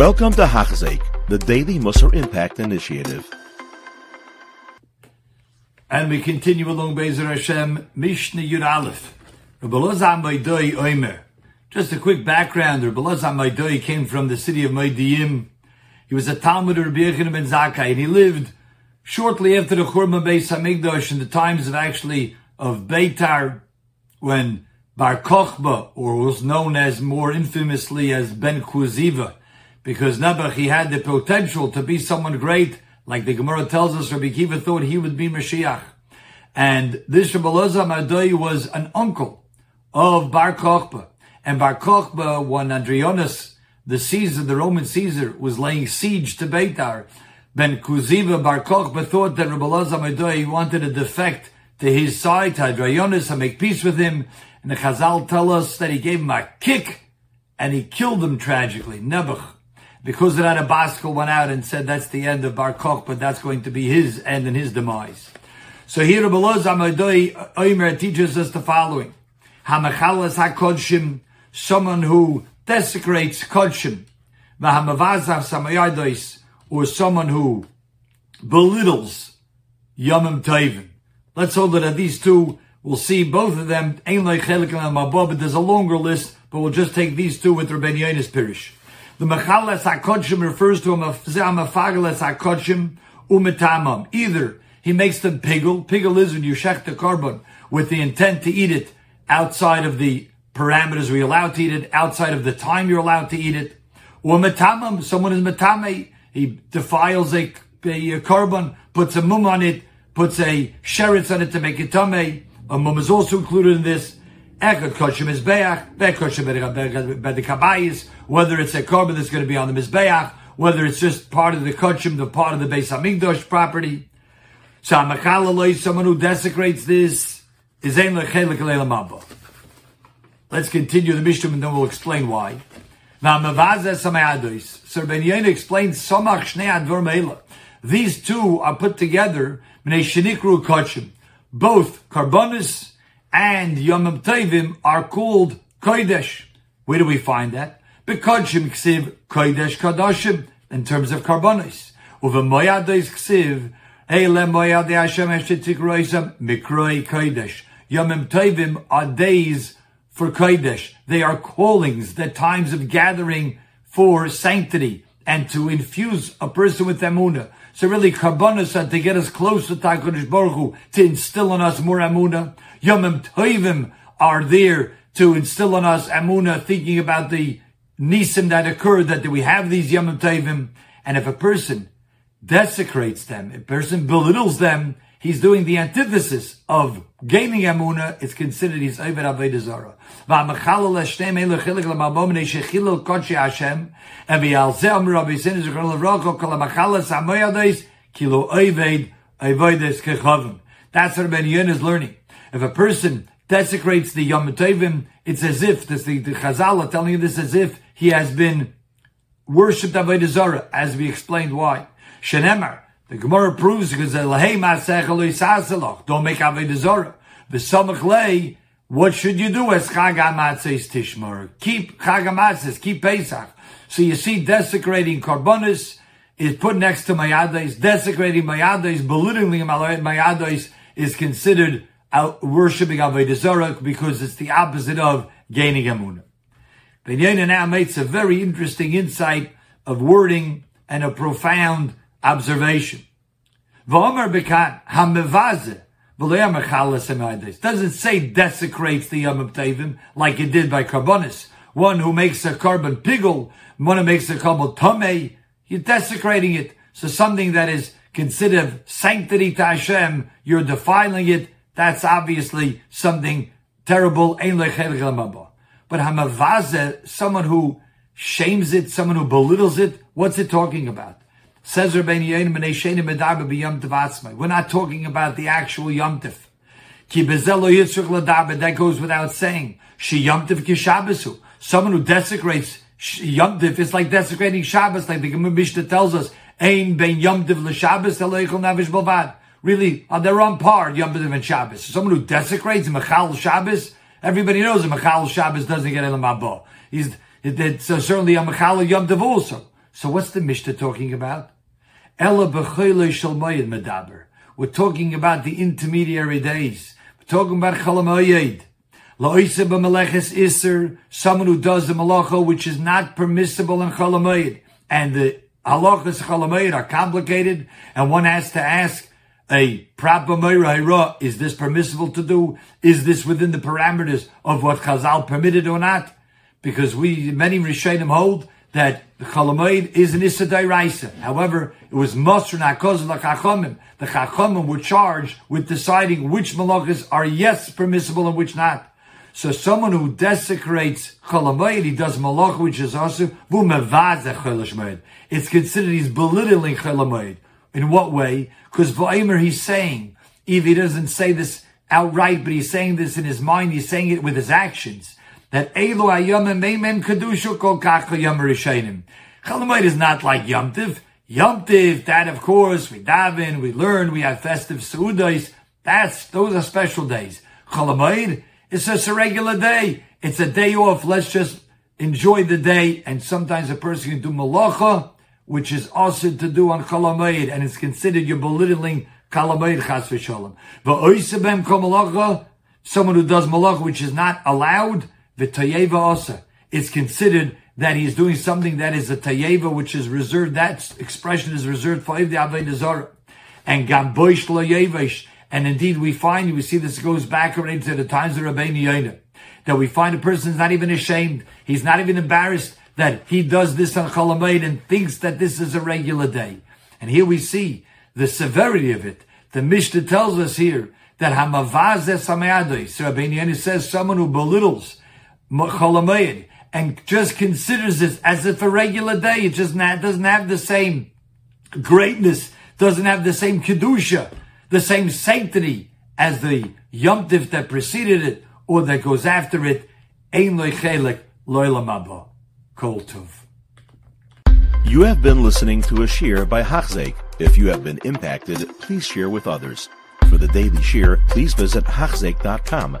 Welcome to Hachzik, the Daily Musar Impact Initiative. And we continue along Bezer Hashem, Mishnah Yud Aleph. Oimer. Just a quick background, Rabbi Lazar Maidoi came from the city of Maidiyim. He was a Talmud of Rabbi Yechon ben Zakkai, and he lived shortly after the Churban Beis Hamikdash in the times of actually of Beitar, when Bar Kochba, or was known as more infamously as Ben Kuziva, because Nebuch, he had the potential to be someone great, like the Gemara tells us, Rabbi Kiva thought he would be Mashiach. And this Rabbi Loza Madoi was an uncle of Bar Kokhba. And Bar Kokhba, when Adrianus, the Caesar, the Roman Caesar, was laying siege to Beitar, Ben Kuziva Bar Kokhba thought that Rabbi Loza Madoi wanted to defect to his side, to Adrianus, and make peace with him. And the Chazal tell us that he gave him a kick and he killed him tragically. Nebuch because that a Baskel went out and said that's the end of Bar Koch, but that's going to be his end and his demise. So here below Zamadoi Oimer teaches us the following. Hamachalas HaKodshim, someone who desecrates Kodshim. Vahamavazav Samayadois, or someone who belittles Yomim Tovim. Let's hold it at these two. We'll see both of them. There's a longer list, but we'll just take these two with Rabbeinu Yonis Pirish. The Mechalas HaKodshim refers to a Mafagalas HaKodshim Umetamam. Either he makes them pigel. Pigel is when you shech the carbon with the intent to eat it outside of the parameters we're allowed to eat it, outside of the time you're allowed to eat it. Or metamam, someone is metame, he defiles a, a carbon, puts a mum on it, puts a sheretz on it to make it tame. A mum is also included in this. Echad kosher mizbeach, bekosher bedekabayis, whether it's a carbon that's going to be on the mizbeach, whether it's just part of the kosher, the part of the Beis Hamikdash property. So Amachalaloy, someone who desecrates this, is ein lechelik leilamabba. Let's continue the Mishnah and then we'll explain why. Now, Mavazeh Samayadois. Sir Ben Yain explains Samach Shnei Advar Meila. These two are put together, Mnei Shenikru Kachim. Both Karbonis and Yom Tovim are called Kodesh. Where do we find that? Bekodshim ksiv Kodesh Kadoshim in terms of carbonis. Uva moyadois ksiv Eile moyadei Hashem eshetik roisam mikroi Kodesh. Yom Tovim are days for Kodesh. They are callings, the times of gathering for sanctity and to infuse a person with emunah. So really, karbonis are to get us close to Takodesh Baruch Hu, to instill in us more emunah. Yomim Tovim are there to instill in us Amuna, thinking about the nisim that occurred, that we have these Yomim Tovim. And if a person desecrates them, a person belittles them, he's doing the antithesis of gaining Amuna, it's considered his Ovid Avodah Zarah. V'amachalal Hashem elu chilik l'mabomnei shechilil Hashem, and v'yalzeh amr rabbi sin zikron l'roko kol ha'machalas ha'moyadois kilo Ovid Avodas kechavim. That's what Ben Yun is learning. If a person desecrates the Yom Tovim, it's as if, this, the, the Chazal are telling you this as if he has been worshipped Avodah Zarah, as we explained why. Shenemar, the Gemara proves because don't make Avodah. The Samach Lei, what should you do as Chag? Keep Chag HaMatzes, keep Pesach. So you see desecrating Karbonis is put next to Mayadais, desecrating Mayadais, belittling Mayadais is considered worshipping Avodah Zarah because it's the opposite of gaining Amunah. Ben now makes a very interesting insight of wording and a profound observation. Doesn't say desecrates the Yom Tavim like it did by Karbonis. One who makes a carbon pigel, one who makes a carbon tome, you're desecrating it. So something that is considered sanctity to Hashem, you're defiling it, that's obviously something terrible. But hamavaze, someone who shames it, someone who belittles it, what's it talking about? Says We're not talking about the actual Yom Tif. That goes without saying. Someone who desecrates Yom Tif is like desecrating Shabbos, like the Gemara Mishnah tells us. Ein ben really uh, they're on par Yom Tov and Shabbos. Someone who desecrates Machal Shabbos, everybody knows a Machal Shabbos doesn't get Elam Abba. He's it's uh, certainly a Machal Yom Tov also. So what's the Mishnah talking about? Ella b'choyle medaber. We're talking about the intermediary days. We're talking about chalamoyed. La'isa b'meleches iser, someone who does the malacha which is not permissible in chalamoyed. And the halachas chalamoyed are complicated, and one has to ask, a proper Meira is this permissible to do? Is this within the parameters of what Chazal permitted or not? Because we, many Rishonim hold that the Chalamoid is an Issa Raisa. However, it was Mosr Nakoz Chachamim. The Chachamim were charged with deciding which malachas are yes permissible and which not. So someone who desecrates Chalamoid, he does malach which is also It's considered he's belittling Chalamoid. In what way? Because Va'imer he's saying, if he doesn't say this outright, but he's saying this in his mind, he's saying it with his actions, that Elu Ayamim Meimem Kedusha Kol Kacha Yom Rishayim. Chalamayit is not like Yom Tiv. Yom Tiv, that of course, we daven, we learn, we have festive Seudos. That's, those are special days. Chalamayit is just a regular day. It's a day off. Let's just enjoy the day. And sometimes a person can do malacha, which is also to do on Chalamayid, and it's considered you're belittling Chalamayid Chas v'shalom. V'oisebem kol someone who does malach which is not allowed, v'tayeva also. It's considered that he's doing something that is a tayeva, which is reserved, that expression is reserved for the Avodah And gamboish lo yevesh. And indeed we find, we see this goes back already to the times of Rabbeinu Yoina, that we find a person is not even ashamed, he's not even embarrassed, that he does this on Cholamayid and thinks that this is a regular day. And here we see the severity of it. The Mishnah tells us here that Hamavazeh so Rabbeinu says someone who belittles Cholamayid and just considers this as if a regular day, it just not, doesn't have the same greatness, doesn't have the same kedusha, the same sanctity as the Yom that preceded it or that goes after it. Ein. You have been listening to a shear by Hachzeik. If you have been impacted, please share with others. For the daily shear, please visit Hachzeik.com